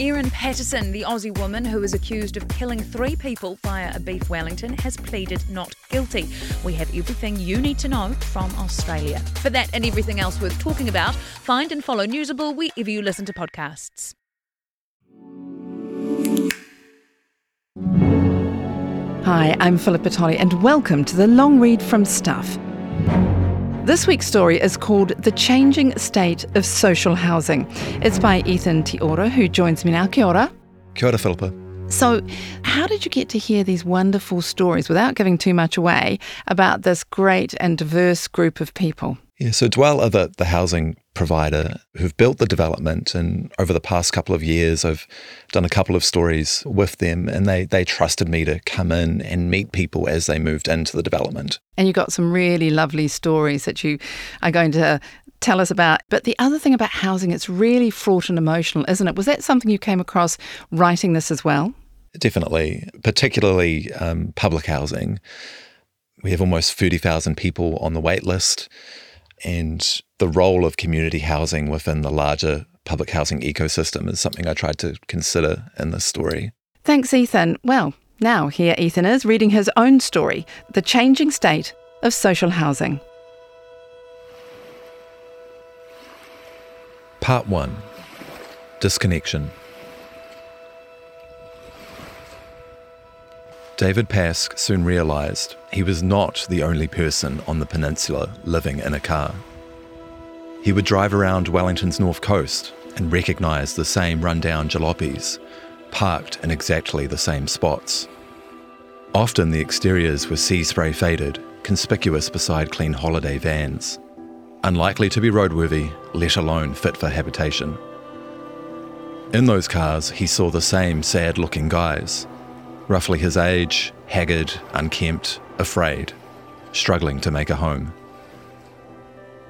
Erin Patterson, the Aussie woman who is accused of killing three people via a beef Wellington, has pleaded not guilty. We have everything you need to know from Australia. For that and everything else worth talking about, find and follow Newsable wherever you listen to podcasts. Hi, I'm Philippa Tolley, and welcome to the long read from Stuff. This week's story is called The Changing State of Social Housing. It's by Ethan Te Ora, who joins me now. Kia ora. Kia ora, Philippa. So, how did you get to hear these wonderful stories without giving too much away about this great and diverse group of people? Yeah, so Dwell are the, the housing provider who've built the development. And over the past couple of years, I've done a couple of stories with them, and they, they trusted me to come in and meet people as they moved into the development. And you got some really lovely stories that you are going to tell us about. But the other thing about housing, it's really fraught and emotional, isn't it? Was that something you came across writing this as well? Definitely, particularly um, public housing. We have almost 30,000 people on the wait list and the role of community housing within the larger public housing ecosystem is something I tried to consider in this story. Thanks, Ethan. Well, now here Ethan is reading his own story The Changing State of Social Housing. Part 1 Disconnection. David Pask soon realised he was not the only person on the peninsula living in a car. He would drive around Wellington's north coast and recognise the same rundown jalopies, parked in exactly the same spots. Often the exteriors were sea spray faded, conspicuous beside clean holiday vans, unlikely to be roadworthy, let alone fit for habitation. In those cars, he saw the same sad looking guys, roughly his age, haggard, unkempt, afraid, struggling to make a home.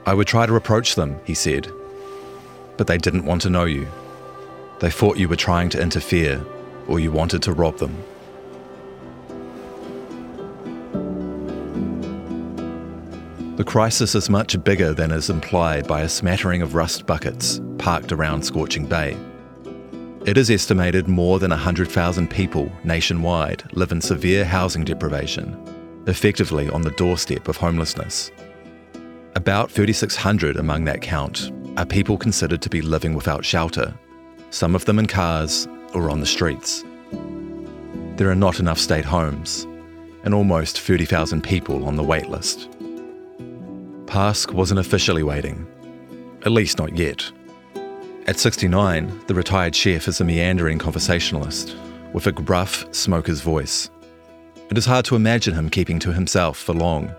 I would try to approach them, he said, but they didn't want to know you. They thought you were trying to interfere or you wanted to rob them. The crisis is much bigger than is implied by a smattering of rust buckets parked around Scorching Bay. It is estimated more than 100,000 people nationwide live in severe housing deprivation, effectively on the doorstep of homelessness. About 3,600 among that count are people considered to be living without shelter, some of them in cars or on the streets. There are not enough state homes, and almost 30,000 people on the wait list. Pask wasn't officially waiting, at least not yet. At 69, the retired chef is a meandering conversationalist with a gruff smoker's voice. It is hard to imagine him keeping to himself for long.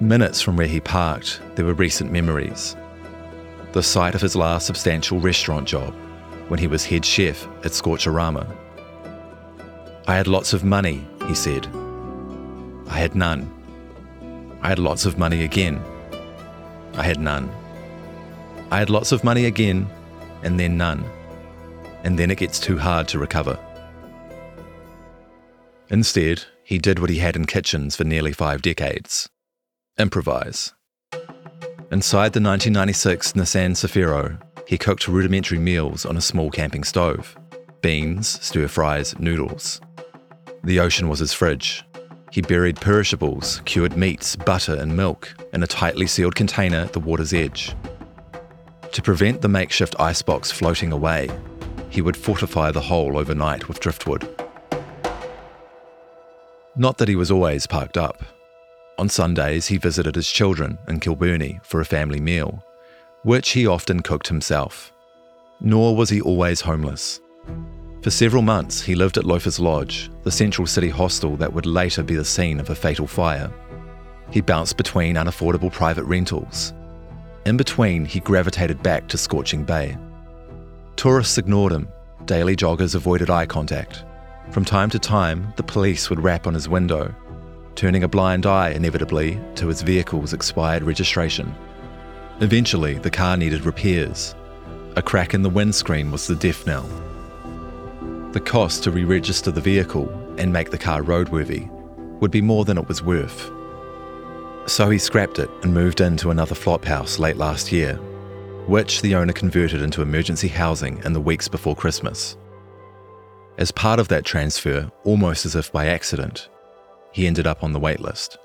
Minutes from where he parked, there were recent memories. The site of his last substantial restaurant job, when he was head chef at Scorcherama. I had lots of money, he said. I had none. I had lots of money again. I had none. I had lots of money again, and then none. And then it gets too hard to recover. Instead, he did what he had in kitchens for nearly five decades improvise. Inside the 1996 Nissan Cefiro, he cooked rudimentary meals on a small camping stove beans, stir fries, noodles. The ocean was his fridge. He buried perishables, cured meats, butter, and milk in a tightly sealed container at the water's edge. To prevent the makeshift icebox floating away, he would fortify the hole overnight with driftwood. Not that he was always parked up. On Sundays, he visited his children in Kilbirnie for a family meal, which he often cooked himself. Nor was he always homeless. For several months, he lived at Loafers Lodge, the central city hostel that would later be the scene of a fatal fire. He bounced between unaffordable private rentals in between, he gravitated back to Scorching Bay. Tourists ignored him, daily joggers avoided eye contact. From time to time, the police would rap on his window, turning a blind eye inevitably to his vehicle's expired registration. Eventually, the car needed repairs. A crack in the windscreen was the death knell. The cost to re register the vehicle and make the car roadworthy would be more than it was worth. So he scrapped it and moved into another flop house late last year. which the owner converted into emergency housing in the weeks before Christmas. As part of that transfer, almost as if by accident, he ended up on the waitlist.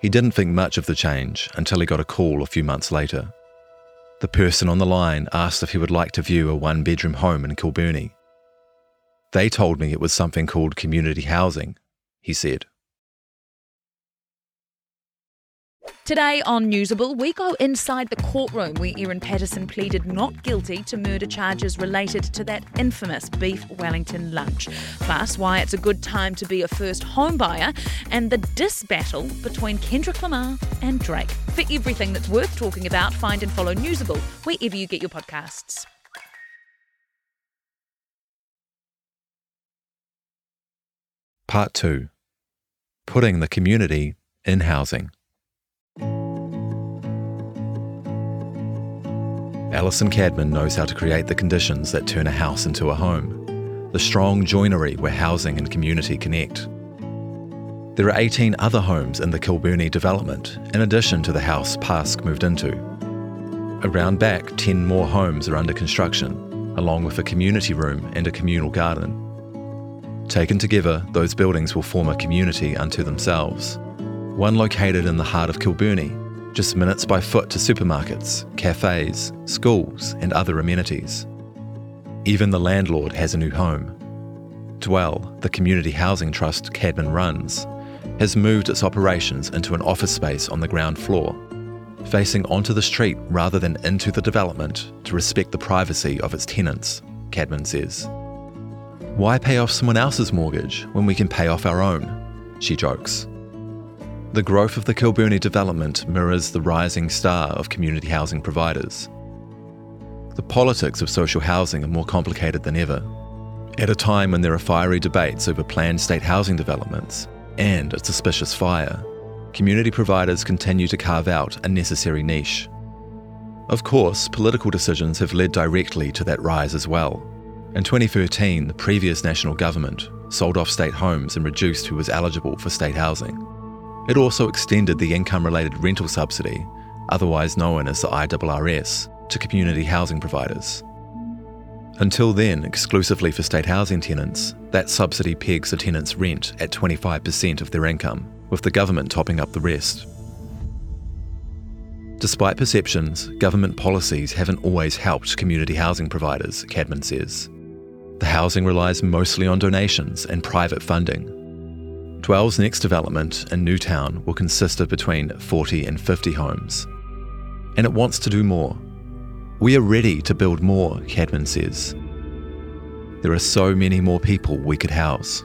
He didn't think much of the change until he got a call a few months later. The person on the line asked if he would like to view a one bedroom home in Kilbirnie. They told me it was something called community housing, he said. Today on Newsable, we go inside the courtroom where Erin Patterson pleaded not guilty to murder charges related to that infamous beef Wellington lunch. Plus, why it's a good time to be a first home buyer and the dis battle between Kendrick Lamar and Drake. For everything that's worth talking about, find and follow Newsable wherever you get your podcasts. Part 2 Putting the Community in Housing. Alison Cadman knows how to create the conditions that turn a house into a home, the strong joinery where housing and community connect. There are 18 other homes in the Kilbirnie development, in addition to the house Pask moved into. Around back, 10 more homes are under construction, along with a community room and a communal garden. Taken together, those buildings will form a community unto themselves. One located in the heart of Kilbirnie, just minutes by foot to supermarkets, cafes, schools, and other amenities. Even the landlord has a new home. Dwell, the community housing trust Cadman runs, has moved its operations into an office space on the ground floor, facing onto the street rather than into the development to respect the privacy of its tenants, Cadman says. Why pay off someone else's mortgage when we can pay off our own? She jokes. The growth of the Kilbirnie development mirrors the rising star of community housing providers. The politics of social housing are more complicated than ever. At a time when there are fiery debates over planned state housing developments and a suspicious fire, community providers continue to carve out a necessary niche. Of course, political decisions have led directly to that rise as well. In 2013, the previous national government sold off state homes and reduced who was eligible for state housing. It also extended the income related rental subsidy, otherwise known as the IRRS, to community housing providers. Until then, exclusively for state housing tenants, that subsidy pegs a tenant's rent at 25% of their income, with the government topping up the rest. Despite perceptions, government policies haven't always helped community housing providers, Cadman says. The housing relies mostly on donations and private funding, Dwell's next development in Newtown will consist of between 40 and 50 homes. And it wants to do more. We are ready to build more, Cadman says. There are so many more people we could house.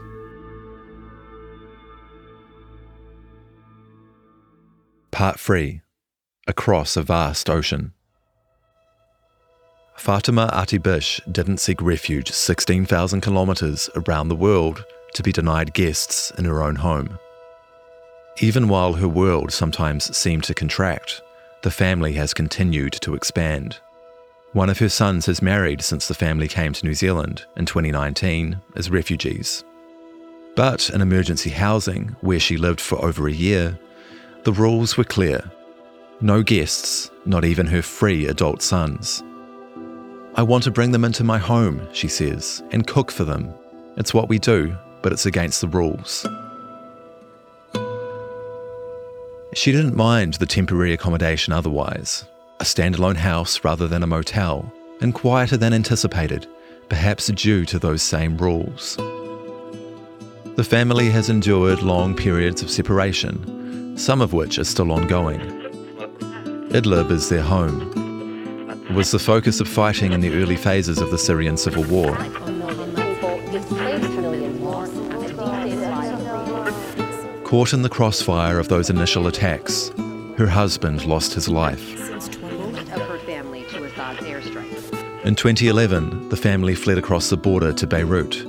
Part 3 Across a Vast Ocean. Fatima Atibish didn't seek refuge 16,000 kilometres around the world to be denied guests in her own home. Even while her world sometimes seemed to contract, the family has continued to expand. One of her sons has married since the family came to New Zealand in 2019 as refugees. But in emergency housing, where she lived for over a year, the rules were clear no guests, not even her free adult sons. I want to bring them into my home, she says, and cook for them. It's what we do, but it's against the rules. She didn't mind the temporary accommodation otherwise a standalone house rather than a motel, and quieter than anticipated, perhaps due to those same rules. The family has endured long periods of separation, some of which are still ongoing. Idlib is their home. It was the focus of fighting in the early phases of the Syrian civil war. Caught in the crossfire of those initial attacks, her husband lost his life. In 2011, the family fled across the border to Beirut.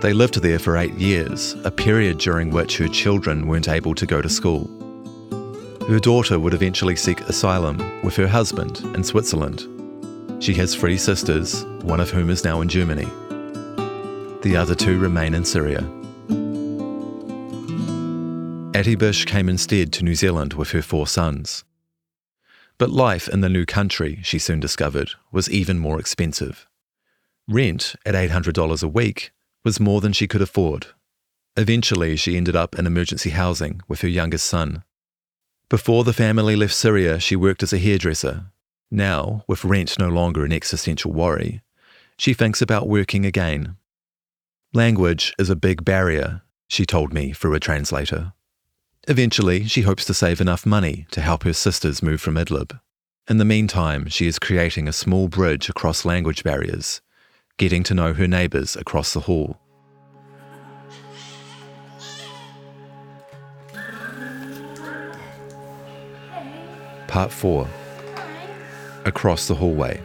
They lived there for eight years, a period during which her children weren't able to go to school. Her daughter would eventually seek asylum with her husband in Switzerland. She has three sisters, one of whom is now in Germany. The other two remain in Syria. Atibish came instead to New Zealand with her four sons. But life in the new country, she soon discovered, was even more expensive. Rent, at $800 a week, was more than she could afford. Eventually, she ended up in emergency housing with her youngest son. Before the family left Syria, she worked as a hairdresser. Now, with rent no longer an existential worry, she thinks about working again. Language is a big barrier, she told me through a translator. Eventually, she hopes to save enough money to help her sisters move from Idlib. In the meantime, she is creating a small bridge across language barriers, getting to know her neighbours across the hall. Part 4 Across the Hallway.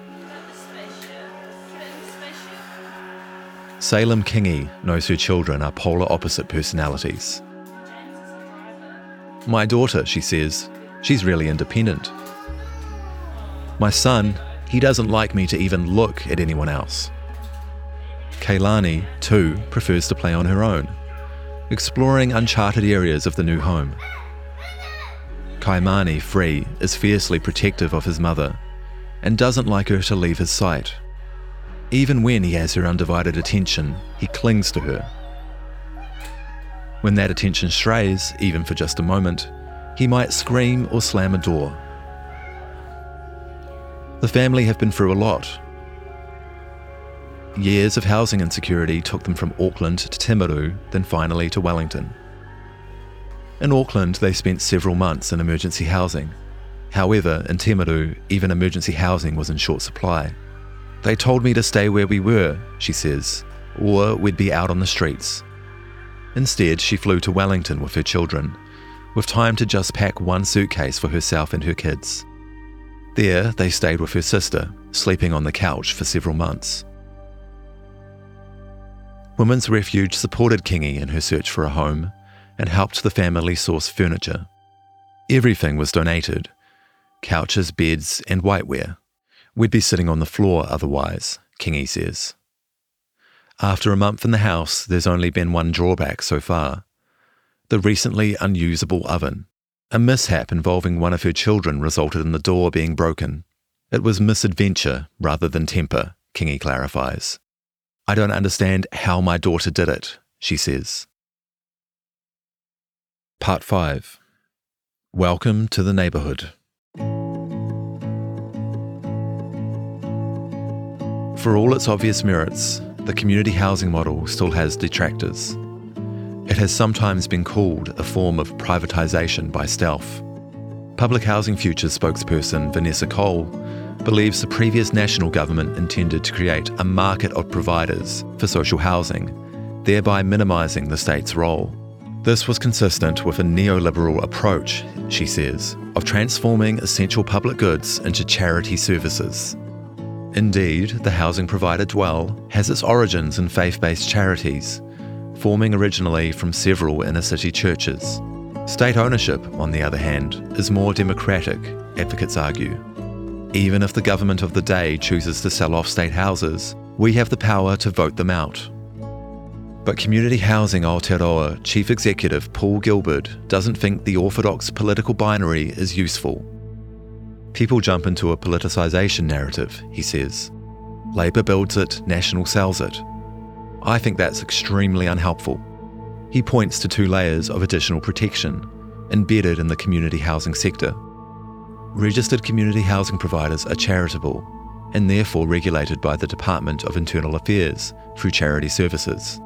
Salem Kingy knows her children are polar opposite personalities. My daughter, she says, she's really independent. My son, he doesn't like me to even look at anyone else. Kaylani, too, prefers to play on her own, exploring uncharted areas of the new home. Kaimani, free, is fiercely protective of his mother and doesn't like her to leave his sight. Even when he has her undivided attention, he clings to her when that attention strays, even for just a moment, he might scream or slam a door. The family have been through a lot. Years of housing insecurity took them from Auckland to Timaru, then finally to Wellington. In Auckland, they spent several months in emergency housing. However, in Timaru, even emergency housing was in short supply. They told me to stay where we were, she says, or we'd be out on the streets. Instead, she flew to Wellington with her children, with time to just pack one suitcase for herself and her kids. There, they stayed with her sister, sleeping on the couch for several months. Women's Refuge supported Kingy in her search for a home and helped the family source furniture. Everything was donated couches, beds, and whiteware. We'd be sitting on the floor otherwise, Kingy says. After a month in the house, there's only been one drawback so far the recently unusable oven. A mishap involving one of her children resulted in the door being broken. It was misadventure rather than temper, Kingy clarifies. I don't understand how my daughter did it, she says. Part 5 Welcome to the Neighbourhood. For all its obvious merits, the community housing model still has detractors. It has sometimes been called a form of privatisation by stealth. Public Housing Futures spokesperson Vanessa Cole believes the previous national government intended to create a market of providers for social housing, thereby minimising the state's role. This was consistent with a neoliberal approach, she says, of transforming essential public goods into charity services. Indeed, the housing provider Dwell has its origins in faith based charities, forming originally from several inner city churches. State ownership, on the other hand, is more democratic, advocates argue. Even if the government of the day chooses to sell off state houses, we have the power to vote them out. But Community Housing Aotearoa Chief Executive Paul Gilbert doesn't think the orthodox political binary is useful People jump into a politicisation narrative, he says. Labour builds it, National sells it. I think that's extremely unhelpful. He points to two layers of additional protection embedded in the community housing sector. Registered community housing providers are charitable and therefore regulated by the Department of Internal Affairs through charity services.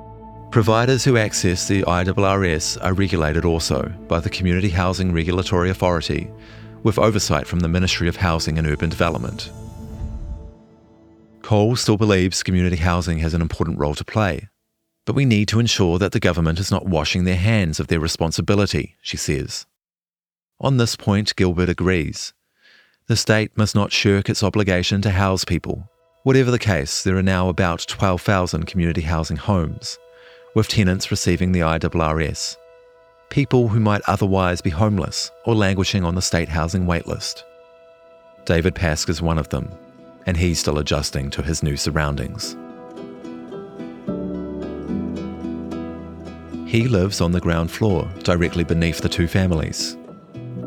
Providers who access the IRRS are regulated also by the Community Housing Regulatory Authority with oversight from the Ministry of Housing and Urban Development. Cole still believes community housing has an important role to play, but we need to ensure that the government is not washing their hands of their responsibility, she says. On this point, Gilbert agrees. The state must not shirk its obligation to house people. Whatever the case, there are now about 12,000 community housing homes, with tenants receiving the IRRS people who might otherwise be homeless or languishing on the state housing waitlist. David Pask is one of them, and he's still adjusting to his new surroundings. He lives on the ground floor, directly beneath the two families.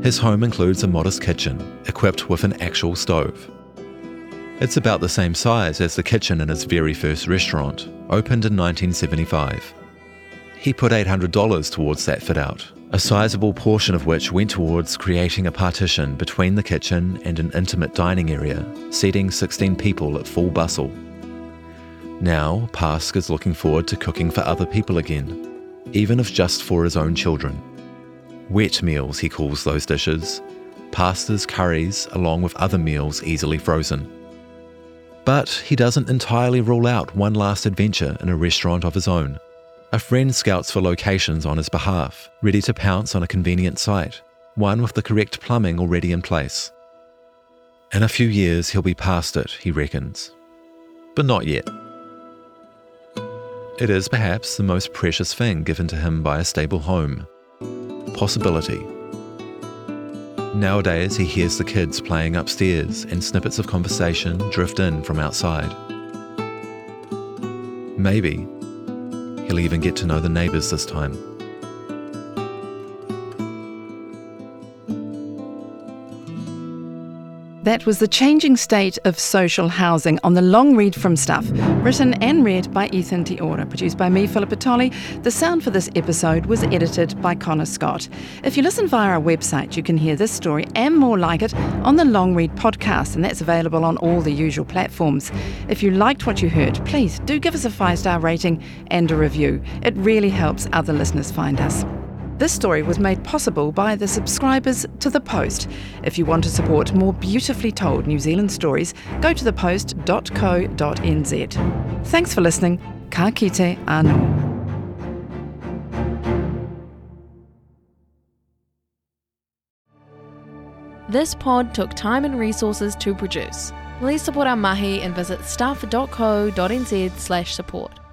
His home includes a modest kitchen, equipped with an actual stove. It's about the same size as the kitchen in his very first restaurant, opened in 1975. He put $800 towards that fit out, a sizable portion of which went towards creating a partition between the kitchen and an intimate dining area, seating 16 people at full bustle. Now, Pask is looking forward to cooking for other people again, even if just for his own children. Wet meals, he calls those dishes, pastas, curries, along with other meals easily frozen. But he doesn't entirely rule out one last adventure in a restaurant of his own. A friend scouts for locations on his behalf, ready to pounce on a convenient site, one with the correct plumbing already in place. In a few years, he'll be past it, he reckons. But not yet. It is perhaps the most precious thing given to him by a stable home possibility. Nowadays, he hears the kids playing upstairs and snippets of conversation drift in from outside. Maybe he'll even get to know the neighbours this time. That was The Changing State of Social Housing on the long read from Stuff, written and read by Ethan Te Ora, produced by me, Philippa Tolley. The sound for this episode was edited by Connor Scott. If you listen via our website, you can hear this story and more like it on the Long Read podcast, and that's available on all the usual platforms. If you liked what you heard, please do give us a five star rating and a review. It really helps other listeners find us. This story was made possible by the subscribers to The Post. If you want to support more beautifully told New Zealand stories, go to thepost.co.nz. Thanks for listening. Ka kite anō. This pod took time and resources to produce. Please support our mahi and visit stuff.co.nz slash support.